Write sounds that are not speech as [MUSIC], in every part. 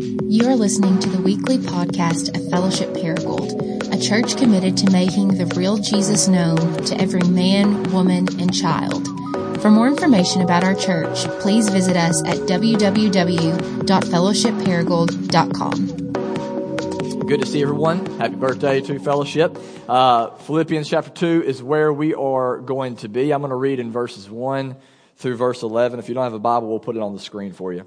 You are listening to the weekly podcast of Fellowship Paragould, a church committed to making the real Jesus known to every man, woman, and child. For more information about our church, please visit us at www.fellowshipparagould.com. Good to see everyone. Happy birthday to Fellowship. Uh, Philippians chapter 2 is where we are going to be. I'm going to read in verses 1 through verse 11. If you don't have a Bible, we'll put it on the screen for you.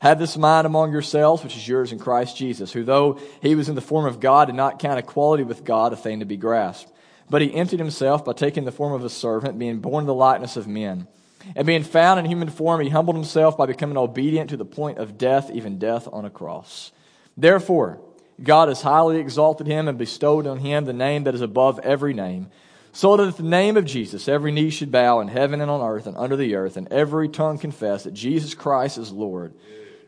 Have this mind among yourselves, which is yours in Christ Jesus, who, though he was in the form of God, did not count equality with God a thing to be grasped. But he emptied himself by taking the form of a servant, being born in the likeness of men. And being found in human form, he humbled himself by becoming obedient to the point of death, even death on a cross. Therefore, God has highly exalted him and bestowed on him the name that is above every name, so that at the name of Jesus every knee should bow in heaven and on earth and under the earth, and every tongue confess that Jesus Christ is Lord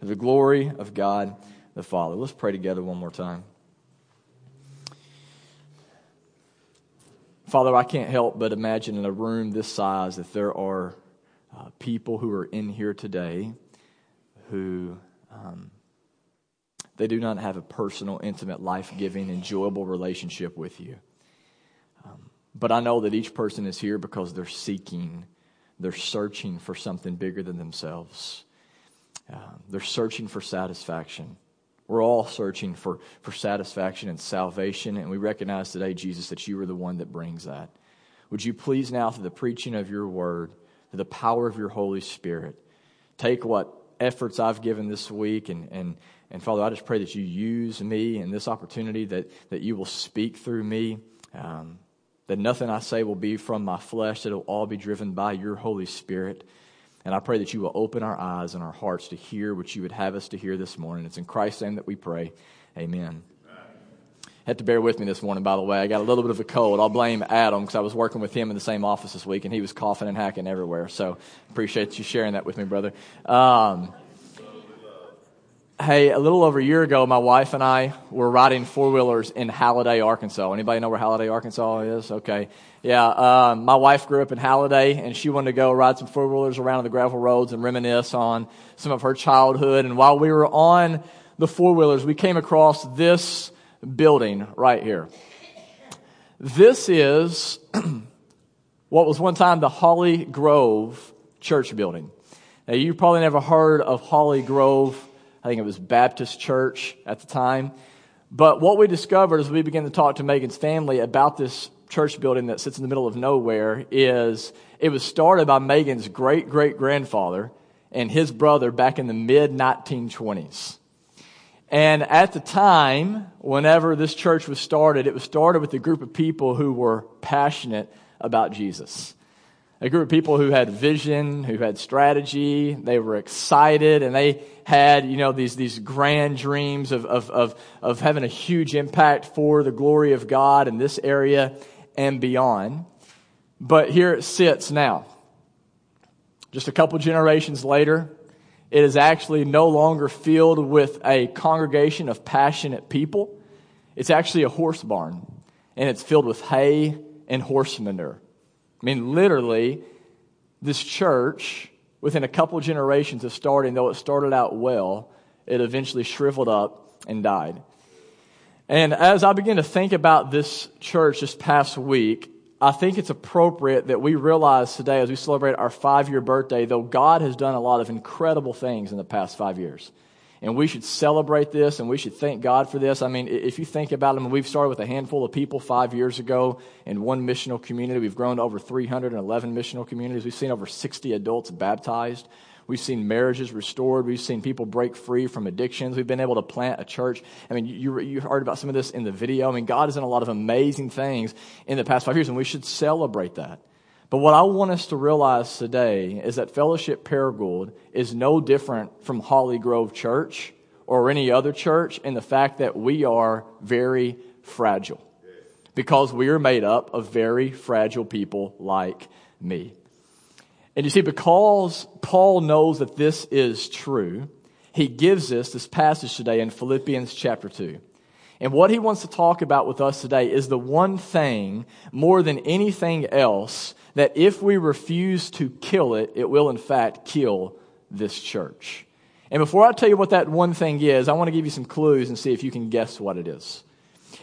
the glory of God the Father. Let's pray together one more time. Father, I can't help but imagine in a room this size that there are uh, people who are in here today who um, they do not have a personal, intimate, life giving, enjoyable relationship with you. Um, but I know that each person is here because they're seeking, they're searching for something bigger than themselves. Uh, they're searching for satisfaction. We're all searching for, for satisfaction and salvation, and we recognize today, Jesus, that you are the one that brings that. Would you please now, through the preaching of your word, through the power of your Holy Spirit, take what efforts I've given this week, and, and, and Father, I just pray that you use me in this opportunity, that, that you will speak through me, um, that nothing I say will be from my flesh, that it'll all be driven by your Holy Spirit. And I pray that you will open our eyes and our hearts to hear what you would have us to hear this morning. It's in Christ's name that we pray. Amen. Had to bear with me this morning, by the way. I got a little bit of a cold. I'll blame Adam because I was working with him in the same office this week and he was coughing and hacking everywhere. So appreciate you sharing that with me, brother. Um, hey, a little over a year ago, my wife and I were riding four wheelers in Halliday, Arkansas. Anybody know where Halliday, Arkansas is? Okay. Yeah, um, my wife grew up in Halliday, and she wanted to go ride some four wheelers around the gravel roads and reminisce on some of her childhood. And while we were on the four wheelers, we came across this building right here. This is [CLEARS THROAT] what was one time the Holly Grove Church building. Now, you probably never heard of Holly Grove. I think it was Baptist Church at the time. But what we discovered as we began to talk to Megan's family about this church building that sits in the middle of nowhere is it was started by Megan's great great grandfather and his brother back in the mid 1920s. And at the time, whenever this church was started, it was started with a group of people who were passionate about Jesus. A group of people who had vision, who had strategy, they were excited, and they had, you know, these, these grand dreams of, of, of, of having a huge impact for the glory of God in this area and beyond. But here it sits now. Just a couple generations later, it is actually no longer filled with a congregation of passionate people. It's actually a horse barn, and it's filled with hay and horse manure. I mean, literally, this church, within a couple generations of starting, though it started out well, it eventually shriveled up and died. And as I begin to think about this church this past week, I think it's appropriate that we realize today, as we celebrate our five year birthday, though God has done a lot of incredible things in the past five years. And we should celebrate this and we should thank God for this. I mean, if you think about it, I mean, we've started with a handful of people five years ago in one missional community. We've grown to over 311 missional communities. We've seen over 60 adults baptized. We've seen marriages restored. We've seen people break free from addictions. We've been able to plant a church. I mean, you, you heard about some of this in the video. I mean, God has done a lot of amazing things in the past five years, and we should celebrate that. But what I want us to realize today is that Fellowship Paragould is no different from Holly Grove Church or any other church in the fact that we are very fragile because we are made up of very fragile people like me. And you see, because Paul knows that this is true, he gives us this passage today in Philippians chapter 2. And what he wants to talk about with us today is the one thing more than anything else that if we refuse to kill it, it will in fact kill this church. And before I tell you what that one thing is, I want to give you some clues and see if you can guess what it is.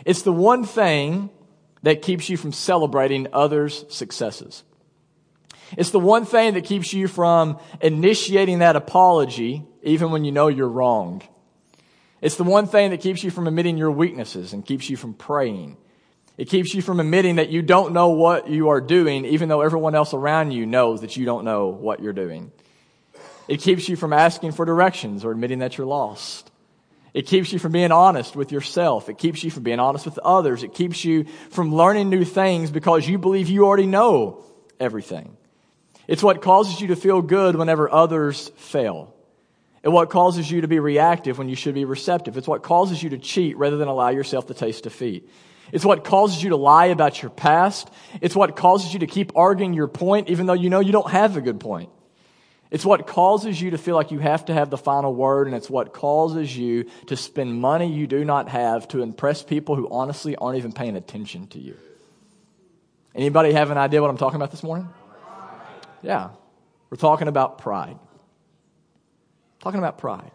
It's the one thing that keeps you from celebrating others' successes. It's the one thing that keeps you from initiating that apology even when you know you're wrong. It's the one thing that keeps you from admitting your weaknesses and keeps you from praying. It keeps you from admitting that you don't know what you are doing, even though everyone else around you knows that you don't know what you're doing. It keeps you from asking for directions or admitting that you're lost. It keeps you from being honest with yourself. It keeps you from being honest with others. It keeps you from learning new things because you believe you already know everything. It's what causes you to feel good whenever others fail. It's what causes you to be reactive when you should be receptive. It's what causes you to cheat rather than allow yourself to taste defeat. It's what causes you to lie about your past. It's what causes you to keep arguing your point even though you know you don't have a good point. It's what causes you to feel like you have to have the final word, and it's what causes you to spend money you do not have to impress people who honestly aren't even paying attention to you. Anybody have an idea what I'm talking about this morning? Yeah. We're talking about pride. Talking about pride.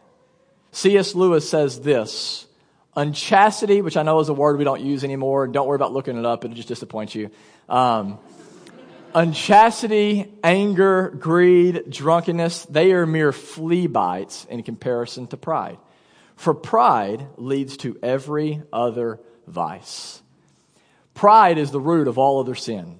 C.S. Lewis says this unchastity, which I know is a word we don't use anymore. Don't worry about looking it up, it'll just disappoint you. Um, unchastity, anger, greed, drunkenness, they are mere flea bites in comparison to pride. For pride leads to every other vice. Pride is the root of all other sin.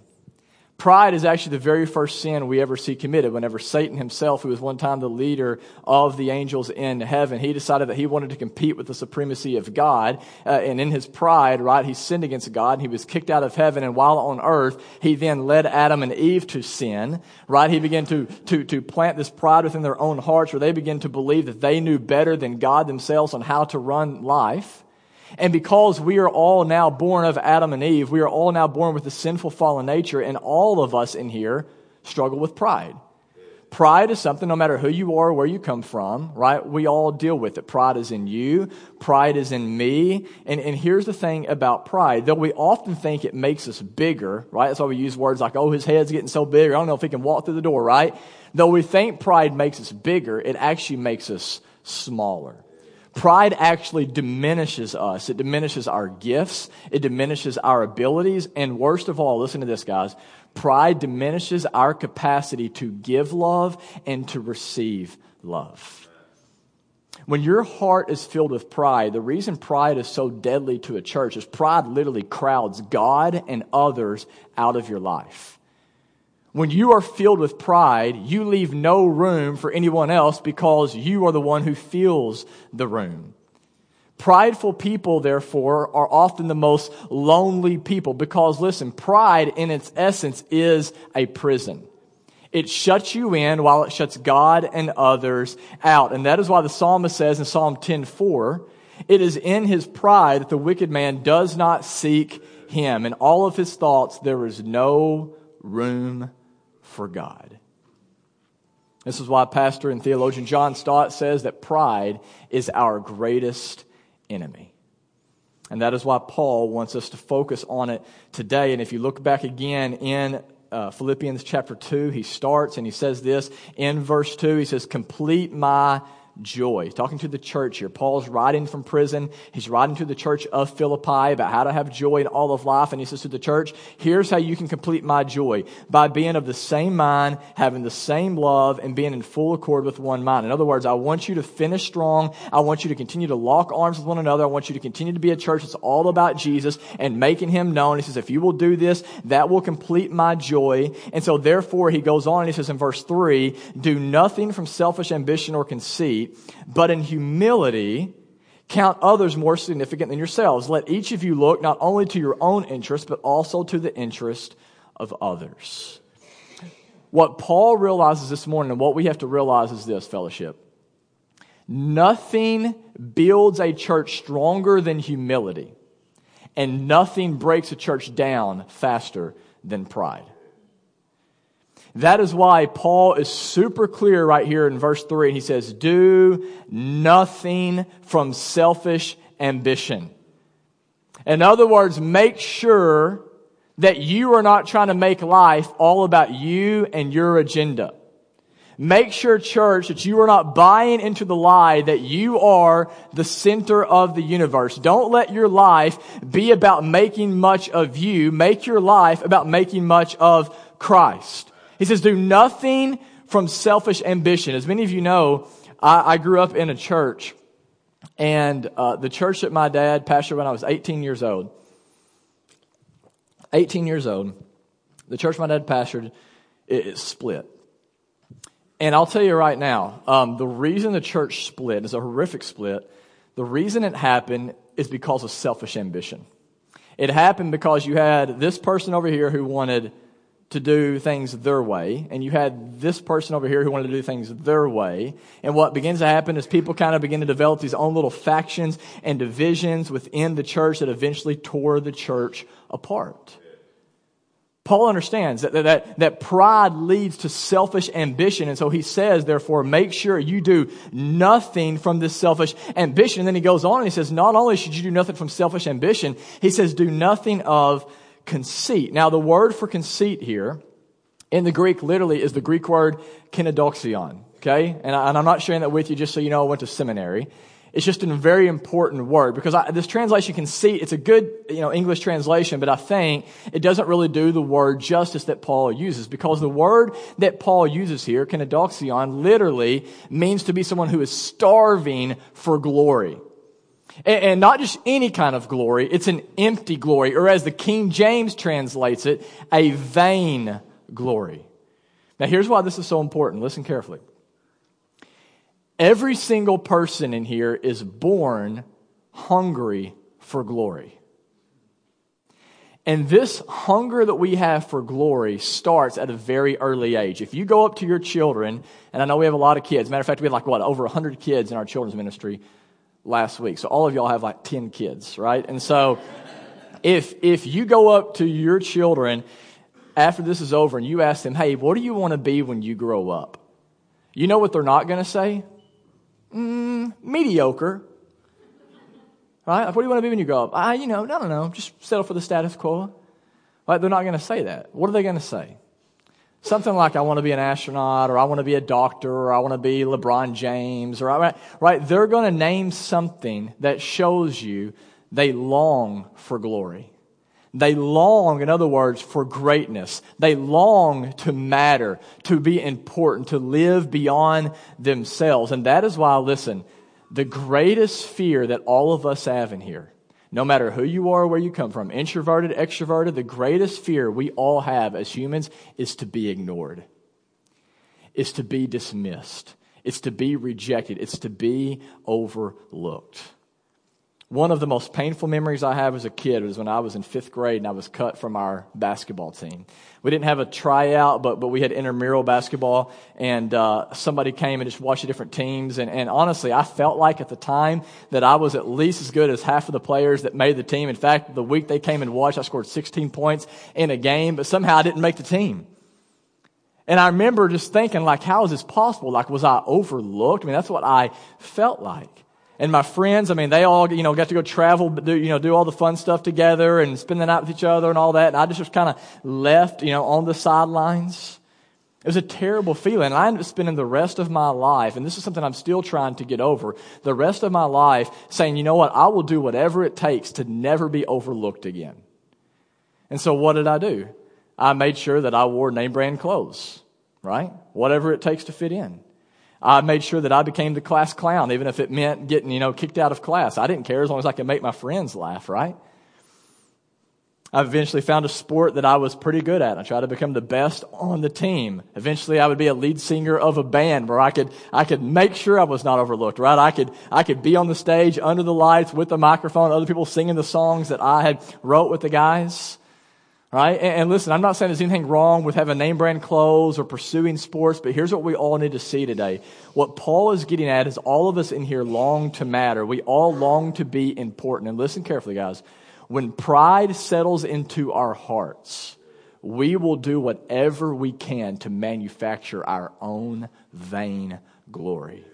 Pride is actually the very first sin we ever see committed. Whenever Satan himself, who was one time the leader of the angels in heaven, he decided that he wanted to compete with the supremacy of God. Uh, and in his pride, right, he sinned against God and he was kicked out of heaven. And while on earth, he then led Adam and Eve to sin, right? He began to, to, to plant this pride within their own hearts where they began to believe that they knew better than God themselves on how to run life. And because we are all now born of Adam and Eve, we are all now born with a sinful fallen nature, and all of us in here struggle with pride. Pride is something, no matter who you are where you come from, right? We all deal with it. Pride is in you. Pride is in me. And, and here's the thing about pride. Though we often think it makes us bigger, right? That's why we use words like, oh, his head's getting so big. I don't know if he can walk through the door, right? Though we think pride makes us bigger, it actually makes us smaller. Pride actually diminishes us. It diminishes our gifts. It diminishes our abilities. And worst of all, listen to this, guys. Pride diminishes our capacity to give love and to receive love. When your heart is filled with pride, the reason pride is so deadly to a church is pride literally crowds God and others out of your life. When you are filled with pride, you leave no room for anyone else because you are the one who fills the room. Prideful people, therefore, are often the most lonely people because, listen, pride in its essence is a prison. It shuts you in while it shuts God and others out. And that is why the psalmist says in Psalm 10:4, it is in his pride that the wicked man does not seek him. In all of his thoughts, there is no room for God. This is why pastor and theologian John Stott says that pride is our greatest enemy. And that is why Paul wants us to focus on it today. And if you look back again in uh, Philippians chapter 2, he starts and he says this in verse 2 he says, Complete my joy. Talking to the church here. Paul's writing from prison. He's writing to the church of Philippi about how to have joy in all of life. And he says to the church, here's how you can complete my joy by being of the same mind, having the same love, and being in full accord with one mind. In other words, I want you to finish strong. I want you to continue to lock arms with one another. I want you to continue to be a church that's all about Jesus and making him known. He says, if you will do this, that will complete my joy. And so therefore he goes on and he says in verse three, do nothing from selfish ambition or conceit but in humility, count others more significant than yourselves. Let each of you look not only to your own interest, but also to the interest of others. What Paul realizes this morning, and what we have to realize is this, fellowship. Nothing builds a church stronger than humility, and nothing breaks a church down faster than pride. That is why Paul is super clear right here in verse 3. He says, Do nothing from selfish ambition. In other words, make sure that you are not trying to make life all about you and your agenda. Make sure, church, that you are not buying into the lie that you are the center of the universe. Don't let your life be about making much of you. Make your life about making much of Christ. He says, do nothing from selfish ambition. As many of you know, I, I grew up in a church, and uh, the church that my dad pastored when I was 18 years old. 18 years old, the church my dad pastored, it, it split. And I'll tell you right now, um, the reason the church split is a horrific split. The reason it happened is because of selfish ambition. It happened because you had this person over here who wanted to do things their way, and you had this person over here who wanted to do things their way. And what begins to happen is people kind of begin to develop these own little factions and divisions within the church that eventually tore the church apart. Paul understands that, that, that pride leads to selfish ambition. And so he says, therefore, make sure you do nothing from this selfish ambition. And then he goes on and he says, not only should you do nothing from selfish ambition, he says, do nothing of conceit. Now, the word for conceit here in the Greek literally is the Greek word kenodoxion. Okay? And, I, am not sharing that with you just so you know I went to seminary. It's just a very important word because I, this translation conceit, it's a good, you know, English translation, but I think it doesn't really do the word justice that Paul uses because the word that Paul uses here, kenodoxion, literally means to be someone who is starving for glory. And, not just any kind of glory, it's an empty glory, or as the King James translates it, a vain glory. Now here's why this is so important. Listen carefully. Every single person in here is born hungry for glory. And this hunger that we have for glory starts at a very early age. If you go up to your children, and I know we have a lot of kids. Matter of fact, we had like, what, over 100 kids in our children's ministry last week. So all of y'all have like 10 kids, right? And so if, if you go up to your children after this is over and you ask them, hey, what do you want to be when you grow up? You know what they're not going to say? mm, mediocre. Right? What do you want to be when you grow up? I, you know, no, no, no. Just settle for the status quo. Right? They're not going to say that. What are they going to say? Something like, I want to be an astronaut, or I want to be a doctor, or I want to be LeBron James, or, right? right? They're going to name something that shows you they long for glory. They long, in other words, for greatness. They long to matter, to be important, to live beyond themselves. And that is why, listen, the greatest fear that all of us have in here, no matter who you are, where you come from, introverted, extroverted, the greatest fear we all have as humans is to be ignored, is to be dismissed, it's to be rejected, it's to be overlooked. One of the most painful memories I have as a kid was when I was in fifth grade and I was cut from our basketball team. We didn't have a tryout, but, but we had intramural basketball, and uh, somebody came and just watched the different teams. And, and honestly, I felt like at the time that I was at least as good as half of the players that made the team. In fact, the week they came and watched, I scored 16 points in a game, but somehow I didn't make the team. And I remember just thinking, like, how is this possible? Like, was I overlooked? I mean, that's what I felt like and my friends, I mean, they all, you know, got to go travel, do, you know, do all the fun stuff together and spend the night with each other and all that. And I just was kind of left, you know, on the sidelines. It was a terrible feeling. And I ended up spending the rest of my life, and this is something I'm still trying to get over, the rest of my life saying, you know what, I will do whatever it takes to never be overlooked again. And so what did I do? I made sure that I wore name brand clothes, right? Whatever it takes to fit in. I made sure that I became the class clown, even if it meant getting, you know, kicked out of class. I didn't care as long as I could make my friends laugh, right? I eventually found a sport that I was pretty good at. I tried to become the best on the team. Eventually I would be a lead singer of a band where I could, I could make sure I was not overlooked, right? I could, I could be on the stage under the lights with the microphone, other people singing the songs that I had wrote with the guys. Right? And, listen, I'm not saying there's anything wrong with having name brand clothes or pursuing sports, but here's what we all need to see today. What Paul is getting at is all of us in here long to matter. We all long to be important. And listen carefully, guys. When pride settles into our hearts, we will do whatever we can to manufacture our own vain glory.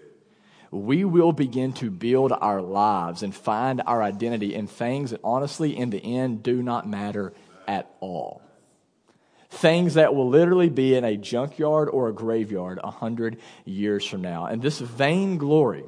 We will begin to build our lives and find our identity in things that honestly, in the end, do not matter at all. Things that will literally be in a junkyard or a graveyard a hundred years from now. And this vain glory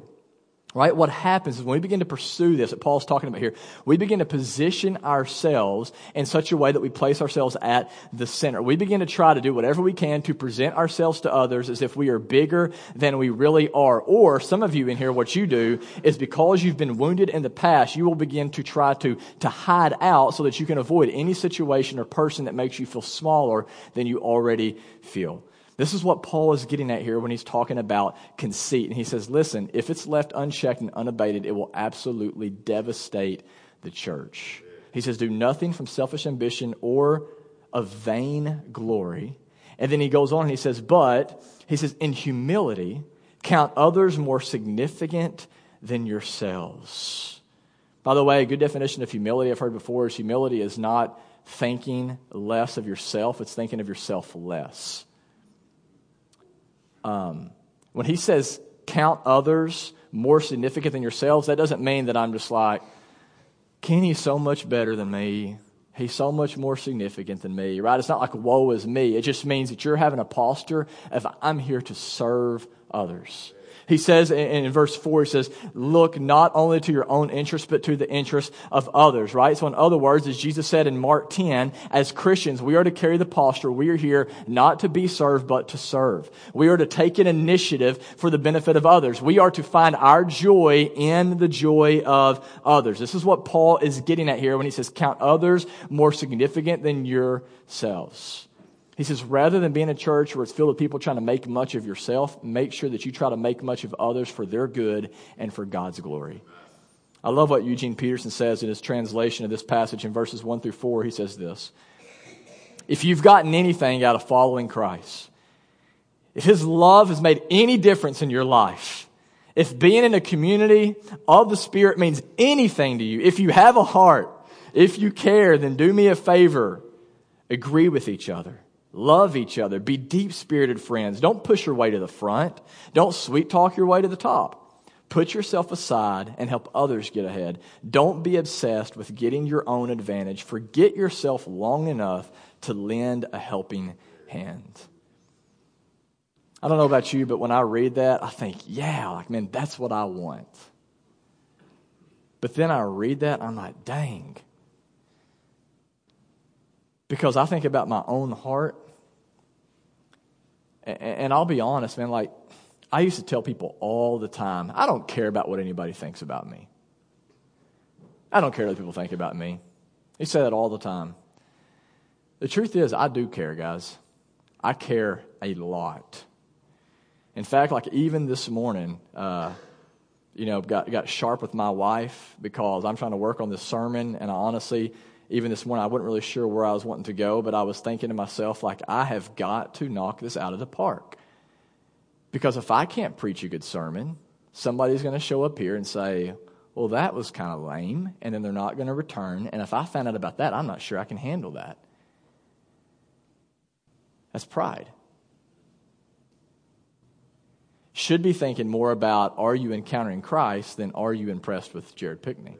Right? What happens is when we begin to pursue this that Paul's talking about here, we begin to position ourselves in such a way that we place ourselves at the center. We begin to try to do whatever we can to present ourselves to others as if we are bigger than we really are. Or some of you in here, what you do is because you've been wounded in the past, you will begin to try to, to hide out so that you can avoid any situation or person that makes you feel smaller than you already feel. This is what Paul is getting at here when he's talking about conceit. And he says, listen, if it's left unchecked and unabated, it will absolutely devastate the church. He says, do nothing from selfish ambition or of vain glory. And then he goes on and he says, but, he says, in humility, count others more significant than yourselves. By the way, a good definition of humility I've heard before is humility is not thinking less of yourself, it's thinking of yourself less. Um, when he says count others more significant than yourselves, that doesn't mean that I'm just like, Kenny's so much better than me. He's so much more significant than me, right? It's not like woe is me. It just means that you're having a posture of I'm here to serve others. He says in, in verse 4, he says, look not only to your own interest, but to the interest of others, right? So in other words, as Jesus said in Mark 10, as Christians, we are to carry the posture. We are here not to be served, but to serve. We are to take an initiative for the benefit of others. We are to find our joy in the joy of others. This is what Paul is getting at here when he says, count others more significant than yourselves. He says, rather than being a church where it's filled with people trying to make much of yourself, make sure that you try to make much of others for their good and for God's glory. I love what Eugene Peterson says in his translation of this passage in verses 1 through 4. He says this If you've gotten anything out of following Christ, if his love has made any difference in your life, if being in a community of the Spirit means anything to you, if you have a heart, if you care, then do me a favor agree with each other Love each other. Be deep spirited friends. Don't push your way to the front. Don't sweet talk your way to the top. Put yourself aside and help others get ahead. Don't be obsessed with getting your own advantage. Forget yourself long enough to lend a helping hand. I don't know about you, but when I read that, I think, yeah, like, man, that's what I want. But then I read that, I'm like, dang, because I think about my own heart. And I'll be honest, man, like, I used to tell people all the time, I don't care about what anybody thinks about me. I don't care what people think about me. He say that all the time. The truth is, I do care, guys. I care a lot. In fact, like even this morning, uh, you know, got, got sharp with my wife because I'm trying to work on this sermon, and I honestly, even this morning, I wasn't really sure where I was wanting to go, but I was thinking to myself, like, I have got to knock this out of the park. Because if I can't preach a good sermon, somebody's going to show up here and say, well, that was kind of lame, and then they're not going to return. And if I find out about that, I'm not sure I can handle that. That's pride. Should be thinking more about are you encountering Christ than are you impressed with Jared Pickney?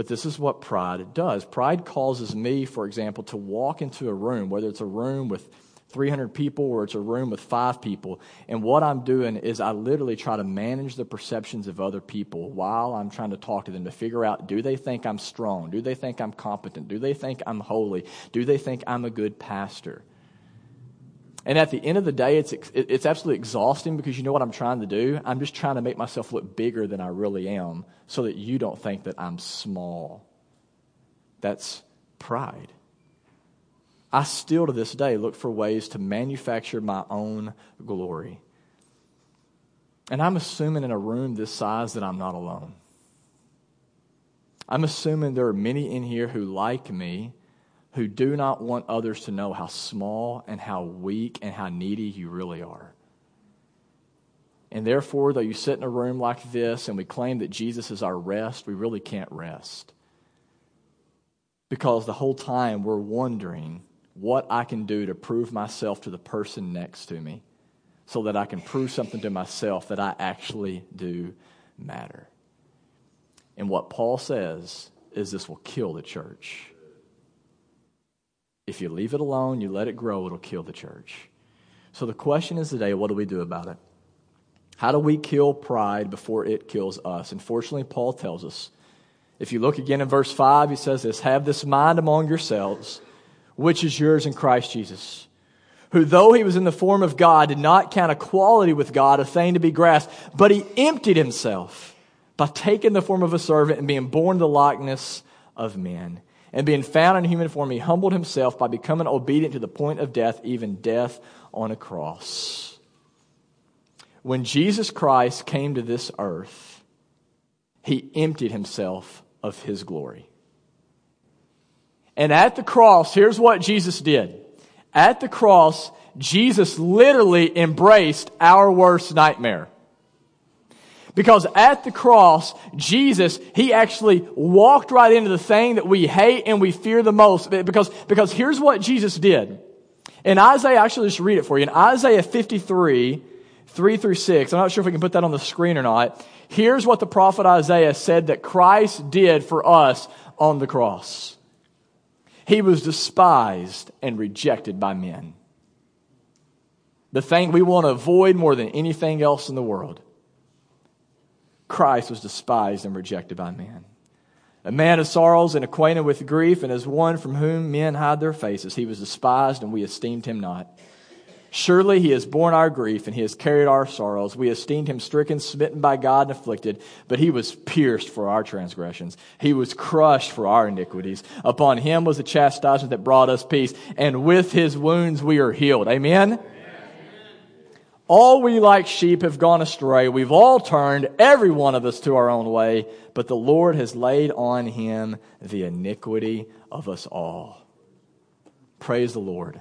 But this is what pride does. Pride causes me, for example, to walk into a room, whether it's a room with 300 people or it's a room with five people. And what I'm doing is I literally try to manage the perceptions of other people while I'm trying to talk to them to figure out do they think I'm strong? Do they think I'm competent? Do they think I'm holy? Do they think I'm a good pastor? And at the end of the day, it's, it's absolutely exhausting because you know what I'm trying to do? I'm just trying to make myself look bigger than I really am so that you don't think that I'm small. That's pride. I still to this day look for ways to manufacture my own glory. And I'm assuming in a room this size that I'm not alone. I'm assuming there are many in here who, like me, who do not want others to know how small and how weak and how needy you really are. And therefore, though you sit in a room like this and we claim that Jesus is our rest, we really can't rest. Because the whole time we're wondering what I can do to prove myself to the person next to me so that I can prove something to myself that I actually do matter. And what Paul says is this will kill the church. If you leave it alone, you let it grow, it'll kill the church. So the question is today what do we do about it? How do we kill pride before it kills us? And fortunately, Paul tells us. If you look again in verse 5, he says this Have this mind among yourselves, which is yours in Christ Jesus, who, though he was in the form of God, did not count equality with God a thing to be grasped, but he emptied himself by taking the form of a servant and being born the likeness of men. And being found in human form, he humbled himself by becoming obedient to the point of death, even death on a cross. When Jesus Christ came to this earth, he emptied himself of his glory. And at the cross, here's what Jesus did. At the cross, Jesus literally embraced our worst nightmare. Because at the cross, Jesus, He actually walked right into the thing that we hate and we fear the most. Because, because here's what Jesus did. In Isaiah, actually just read it for you. In Isaiah 53, 3 through 6. I'm not sure if we can put that on the screen or not. Here's what the prophet Isaiah said that Christ did for us on the cross. He was despised and rejected by men. The thing we want to avoid more than anything else in the world. Christ was despised and rejected by men. A man of sorrows and acquainted with grief, and as one from whom men hide their faces, he was despised, and we esteemed him not. Surely he has borne our grief and he has carried our sorrows. We esteemed him stricken, smitten by God, and afflicted, but he was pierced for our transgressions. He was crushed for our iniquities. Upon him was the chastisement that brought us peace, and with his wounds we are healed. Amen? All we like sheep have gone astray. We've all turned, every one of us, to our own way, but the Lord has laid on him the iniquity of us all. Praise the Lord.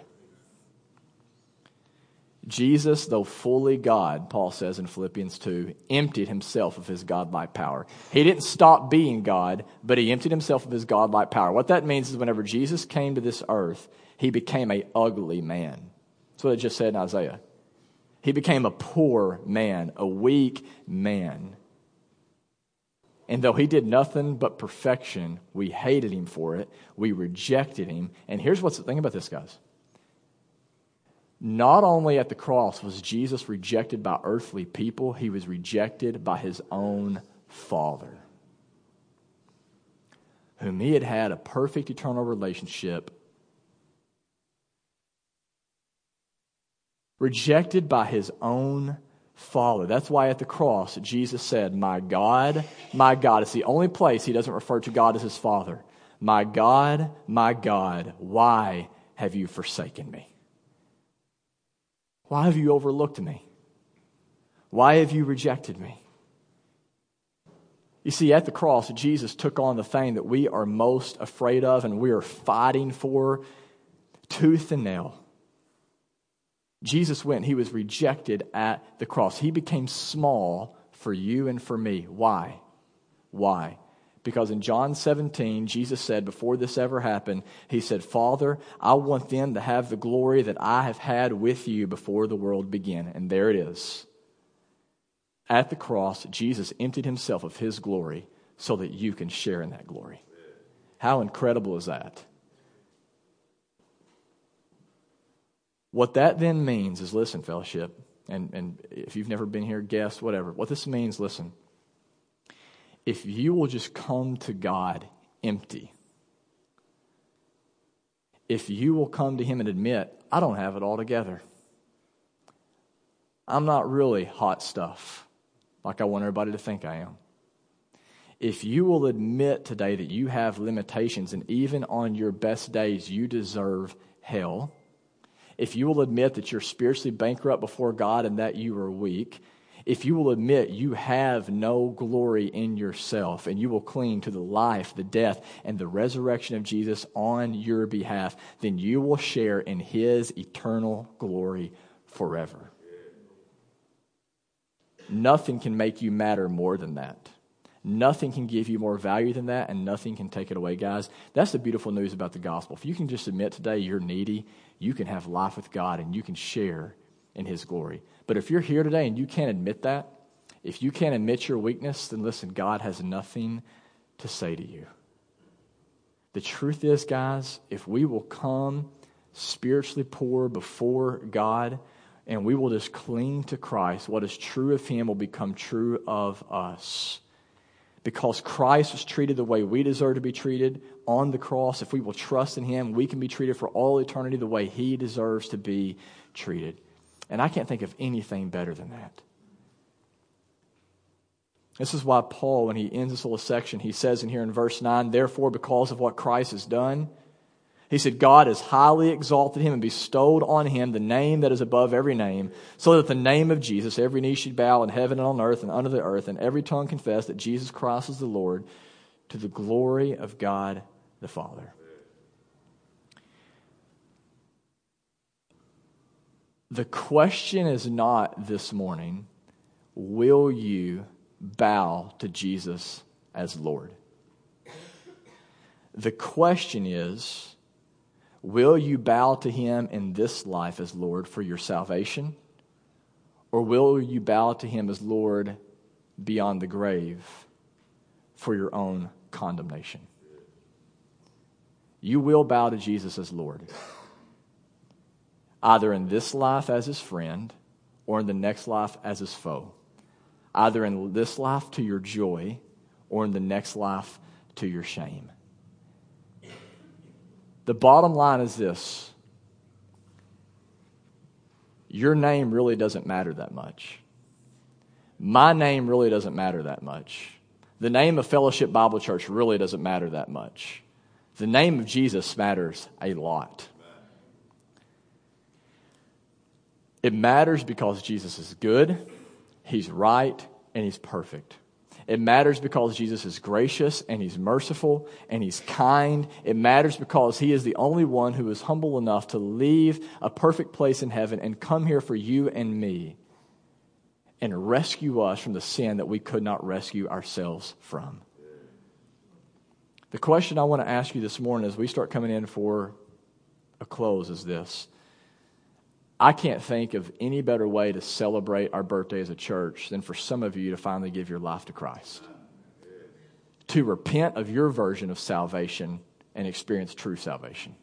Jesus, though fully God, Paul says in Philippians 2, emptied himself of his godlike power. He didn't stop being God, but he emptied himself of his godlike power. What that means is whenever Jesus came to this earth, he became a ugly man. That's what it just said in Isaiah. He became a poor man, a weak man. And though he did nothing but perfection, we hated him for it. We rejected him. And here's what's the thing about this, guys not only at the cross was Jesus rejected by earthly people, he was rejected by his own Father, whom he had had a perfect eternal relationship. Rejected by his own Father. That's why at the cross, Jesus said, My God, my God. It's the only place he doesn't refer to God as his Father. My God, my God, why have you forsaken me? Why have you overlooked me? Why have you rejected me? You see, at the cross, Jesus took on the thing that we are most afraid of and we are fighting for tooth and nail. Jesus went, he was rejected at the cross. He became small for you and for me. Why? Why? Because in John 17, Jesus said, before this ever happened, He said, Father, I want them to have the glory that I have had with you before the world began. And there it is. At the cross, Jesus emptied Himself of His glory so that you can share in that glory. How incredible is that? What that then means is listen, fellowship, and, and if you've never been here, guest, whatever. What this means, listen if you will just come to God empty, if you will come to Him and admit, I don't have it all together. I'm not really hot stuff like I want everybody to think I am. If you will admit today that you have limitations and even on your best days you deserve hell, if you will admit that you're spiritually bankrupt before God and that you are weak, if you will admit you have no glory in yourself and you will cling to the life, the death, and the resurrection of Jesus on your behalf, then you will share in his eternal glory forever. Nothing can make you matter more than that. Nothing can give you more value than that, and nothing can take it away, guys. That's the beautiful news about the gospel. If you can just admit today you're needy, you can have life with God and you can share in His glory. But if you're here today and you can't admit that, if you can't admit your weakness, then listen, God has nothing to say to you. The truth is, guys, if we will come spiritually poor before God and we will just cling to Christ, what is true of Him will become true of us because Christ was treated the way we deserve to be treated on the cross, if we will trust in Him, we can be treated for all eternity the way He deserves to be treated. And I can't think of anything better than that. This is why Paul, when he ends this little section, he says in here in verse 9, Therefore, because of what Christ has done, he said, God has highly exalted him and bestowed on him the name that is above every name, so that the name of Jesus, every knee should bow in heaven and on earth and under the earth, and every tongue confess that Jesus Christ is the Lord, to the glory of God the Father. The question is not this morning, will you bow to Jesus as Lord? The question is, Will you bow to him in this life as Lord for your salvation? Or will you bow to him as Lord beyond the grave for your own condemnation? You will bow to Jesus as Lord, either in this life as his friend or in the next life as his foe. Either in this life to your joy or in the next life to your shame. The bottom line is this your name really doesn't matter that much. My name really doesn't matter that much. The name of Fellowship Bible Church really doesn't matter that much. The name of Jesus matters a lot. It matters because Jesus is good, He's right, and He's perfect. It matters because Jesus is gracious and he's merciful and he's kind. It matters because he is the only one who is humble enough to leave a perfect place in heaven and come here for you and me and rescue us from the sin that we could not rescue ourselves from. The question I want to ask you this morning as we start coming in for a close is this I can't think of any better way to celebrate our birthday as a church than for some of you to finally give your life to Christ. To repent of your version of salvation and experience true salvation.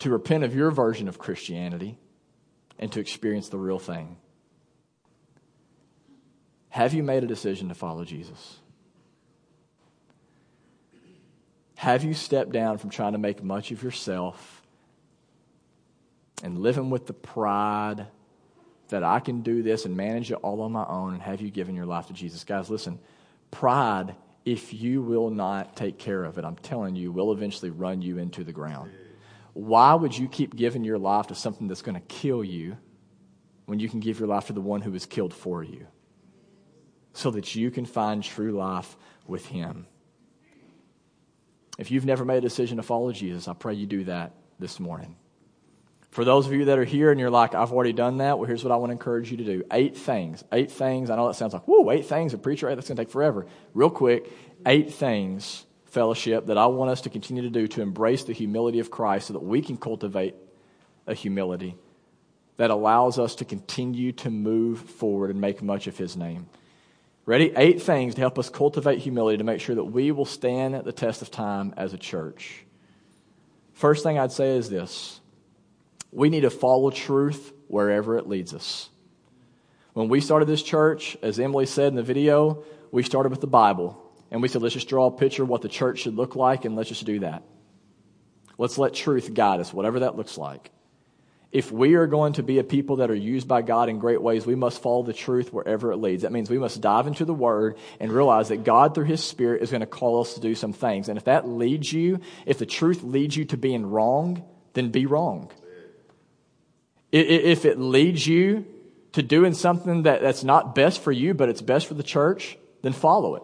To repent of your version of Christianity and to experience the real thing. Have you made a decision to follow Jesus? Have you stepped down from trying to make much of yourself? And living with the pride that I can do this and manage it all on my own and have you given your life to Jesus. Guys, listen, pride, if you will not take care of it, I'm telling you, will eventually run you into the ground. Why would you keep giving your life to something that's going to kill you when you can give your life to the one who was killed for you? So that you can find true life with him. If you've never made a decision to follow Jesus, I pray you do that this morning. For those of you that are here and you're like, I've already done that, well, here's what I want to encourage you to do. Eight things. Eight things. I know that sounds like, whoa, eight things, a preacher, that's going to take forever. Real quick, eight things, fellowship, that I want us to continue to do to embrace the humility of Christ so that we can cultivate a humility that allows us to continue to move forward and make much of his name. Ready? Eight things to help us cultivate humility to make sure that we will stand the test of time as a church. First thing I'd say is this we need to follow truth wherever it leads us. When we started this church, as Emily said in the video, we started with the Bible. And we said, let's just draw a picture of what the church should look like, and let's just do that. Let's let truth guide us, whatever that looks like. If we are going to be a people that are used by God in great ways, we must follow the truth wherever it leads. That means we must dive into the Word and realize that God, through His Spirit, is going to call us to do some things. And if that leads you, if the truth leads you to being wrong, then be wrong. If it leads you to doing something that, that's not best for you, but it's best for the church, then follow it.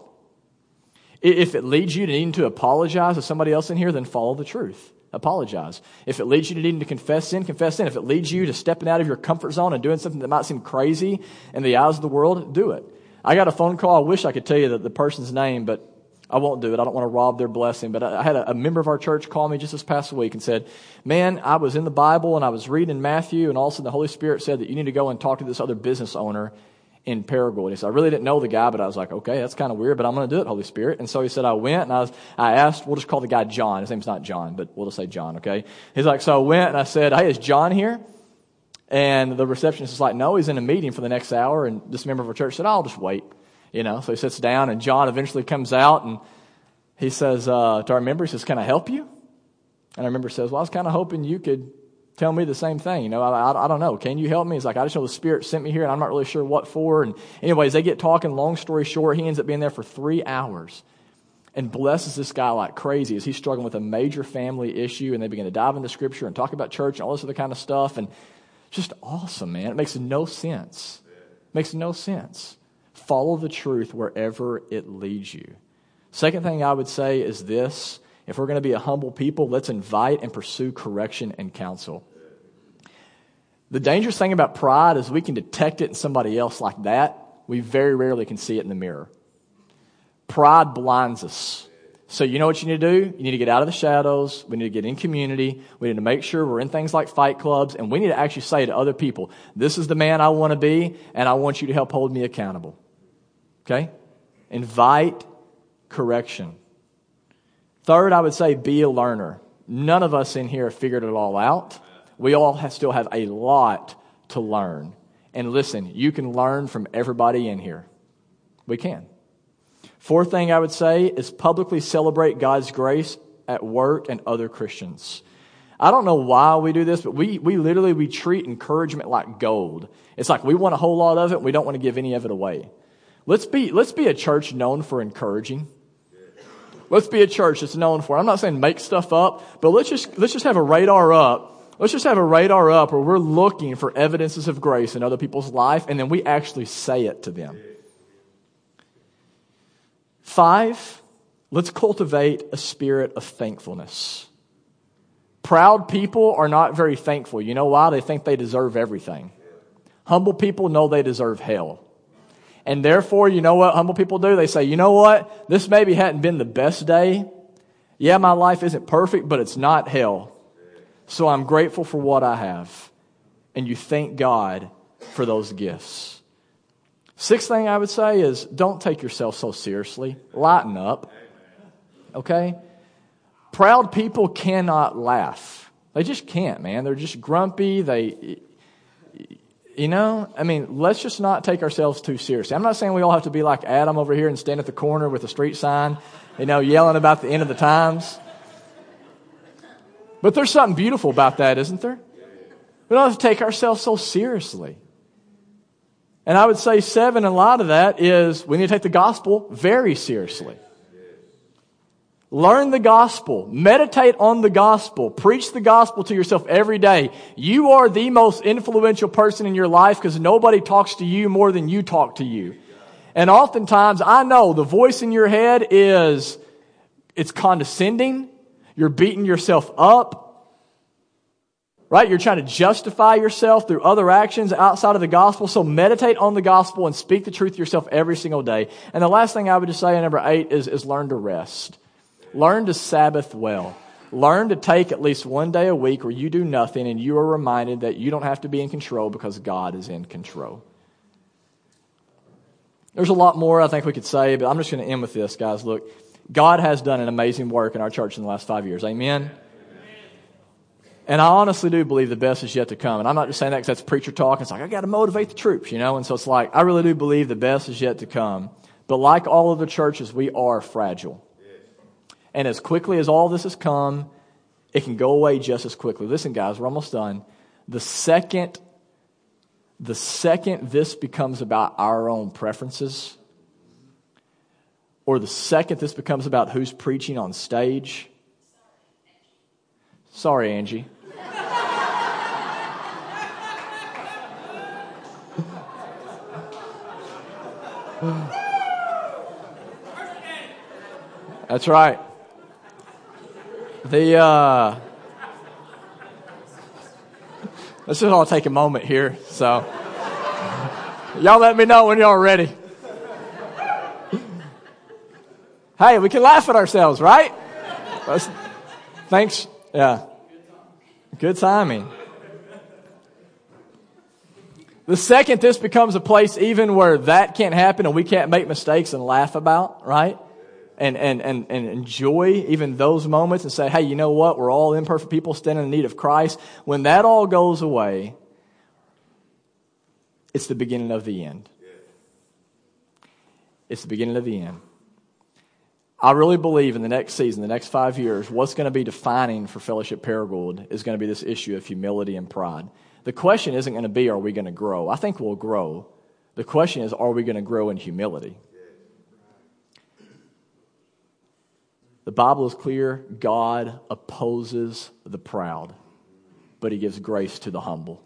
If it leads you to needing to apologize to somebody else in here, then follow the truth. Apologize. If it leads you to needing to confess sin, confess sin. If it leads you to stepping out of your comfort zone and doing something that might seem crazy in the eyes of the world, do it. I got a phone call. I wish I could tell you the, the person's name, but I won't do it. I don't want to rob their blessing. But I had a, member of our church call me just this past week and said, Man, I was in the Bible and I was reading Matthew, and all of a sudden the Holy Spirit said that you need to go and talk to this other business owner in Paragould. He said, I really didn't know the guy, but I was like, okay, that's kind of weird, but I'm going to do it, Holy Spirit. And so he said, I went and I, was, I asked, we'll just call the guy John. His name's not John, but we'll just say John, okay? He's like, so I went and I said, hey, is John here? And the receptionist is like, no, he's in a meeting for the next hour. And this member of our church said, I'll just wait. You know, so he sits down and John eventually comes out and he says uh, to our member, he says, can I help you? And our member says, well, I was kind of hoping you could tell me the same thing. You know, I, I, I, don't know. Can you help me? He's like, I just know the Spirit sent me here and I'm not really sure what for. And anyways, they get talking. Long story short, he ends up being there for three hours and blesses this guy like crazy as he's struggling with a major family issue. And they begin to dive into scripture and talk about church and all this other kind of stuff. And just awesome, man. It makes no sense. It makes no sense. Follow the truth wherever it leads you. Second thing I would say is this if we're going to be a humble people, let's invite and pursue correction and counsel. The dangerous thing about pride is we can detect it in somebody else like that. We very rarely can see it in the mirror. Pride blinds us. So, you know what you need to do? You need to get out of the shadows. We need to get in community. We need to make sure we're in things like fight clubs. And we need to actually say to other people, This is the man I want to be, and I want you to help hold me accountable. Okay? Invite correction. Third, I would say be a learner. None of us in here figured it all out. We all have, still have a lot to learn. And listen, you can learn from everybody in here. We can. Fourth thing I would say is publicly celebrate God's grace at work and other Christians. I don't know why we do this, but we, we literally we treat encouragement like gold. It's like we want a whole lot of it, and we don't want to give any of it away. Let's be, let's be a church known for encouraging. Let's be a church that's known for. I'm not saying make stuff up, but let's just let's just have a radar up. Let's just have a radar up where we're looking for evidences of grace in other people's life, and then we actually say it to them. Five, let's cultivate a spirit of thankfulness. Proud people are not very thankful. You know why? They think they deserve everything. Humble people know they deserve hell. And therefore, you know what humble people do? They say, you know what? This maybe hadn't been the best day. Yeah, my life isn't perfect, but it's not hell. So I'm grateful for what I have. And you thank God for those gifts. Sixth thing I would say is don't take yourself so seriously. Lighten up. Okay? Proud people cannot laugh. They just can't, man. They're just grumpy. They you know, I mean, let's just not take ourselves too seriously. I'm not saying we all have to be like Adam over here and stand at the corner with a street sign, you know, yelling about the end of the times. But there's something beautiful about that, isn't there? We don't have to take ourselves so seriously. And I would say, seven, a lot of that is we need to take the gospel very seriously. Learn the gospel. Meditate on the gospel. Preach the gospel to yourself every day. You are the most influential person in your life because nobody talks to you more than you talk to you. And oftentimes, I know the voice in your head is, it's condescending. You're beating yourself up. Right? You're trying to justify yourself through other actions outside of the gospel. So meditate on the gospel and speak the truth to yourself every single day. And the last thing I would just say, number eight, is, is learn to rest. Learn to Sabbath well. Learn to take at least one day a week where you do nothing and you are reminded that you don't have to be in control because God is in control. There's a lot more I think we could say, but I'm just going to end with this, guys. Look, God has done an amazing work in our church in the last five years. Amen? And I honestly do believe the best is yet to come. And I'm not just saying that because that's preacher talk. It's like, I got to motivate the troops, you know? And so it's like, I really do believe the best is yet to come. But like all of the churches, we are fragile. And as quickly as all this has come, it can go away just as quickly. Listen, guys, we're almost done. The second, the second this becomes about our own preferences, or the second this becomes about who's preaching on stage. Sorry, Angie. [LAUGHS] That's right. The uh, let's just all take a moment here. So, y'all let me know when y'all ready. Hey, we can laugh at ourselves, right? Let's, thanks. Yeah. Good timing. The second this becomes a place even where that can't happen and we can't make mistakes and laugh about, right? And, and, and, and enjoy even those moments and say, hey, you know what? We're all imperfect people standing in need of Christ. When that all goes away, it's the beginning of the end. It's the beginning of the end. I really believe in the next season, the next five years, what's going to be defining for Fellowship Paragould is going to be this issue of humility and pride. The question isn't going to be, are we going to grow? I think we'll grow. The question is, are we going to grow in humility? The Bible is clear God opposes the proud, but he gives grace to the humble.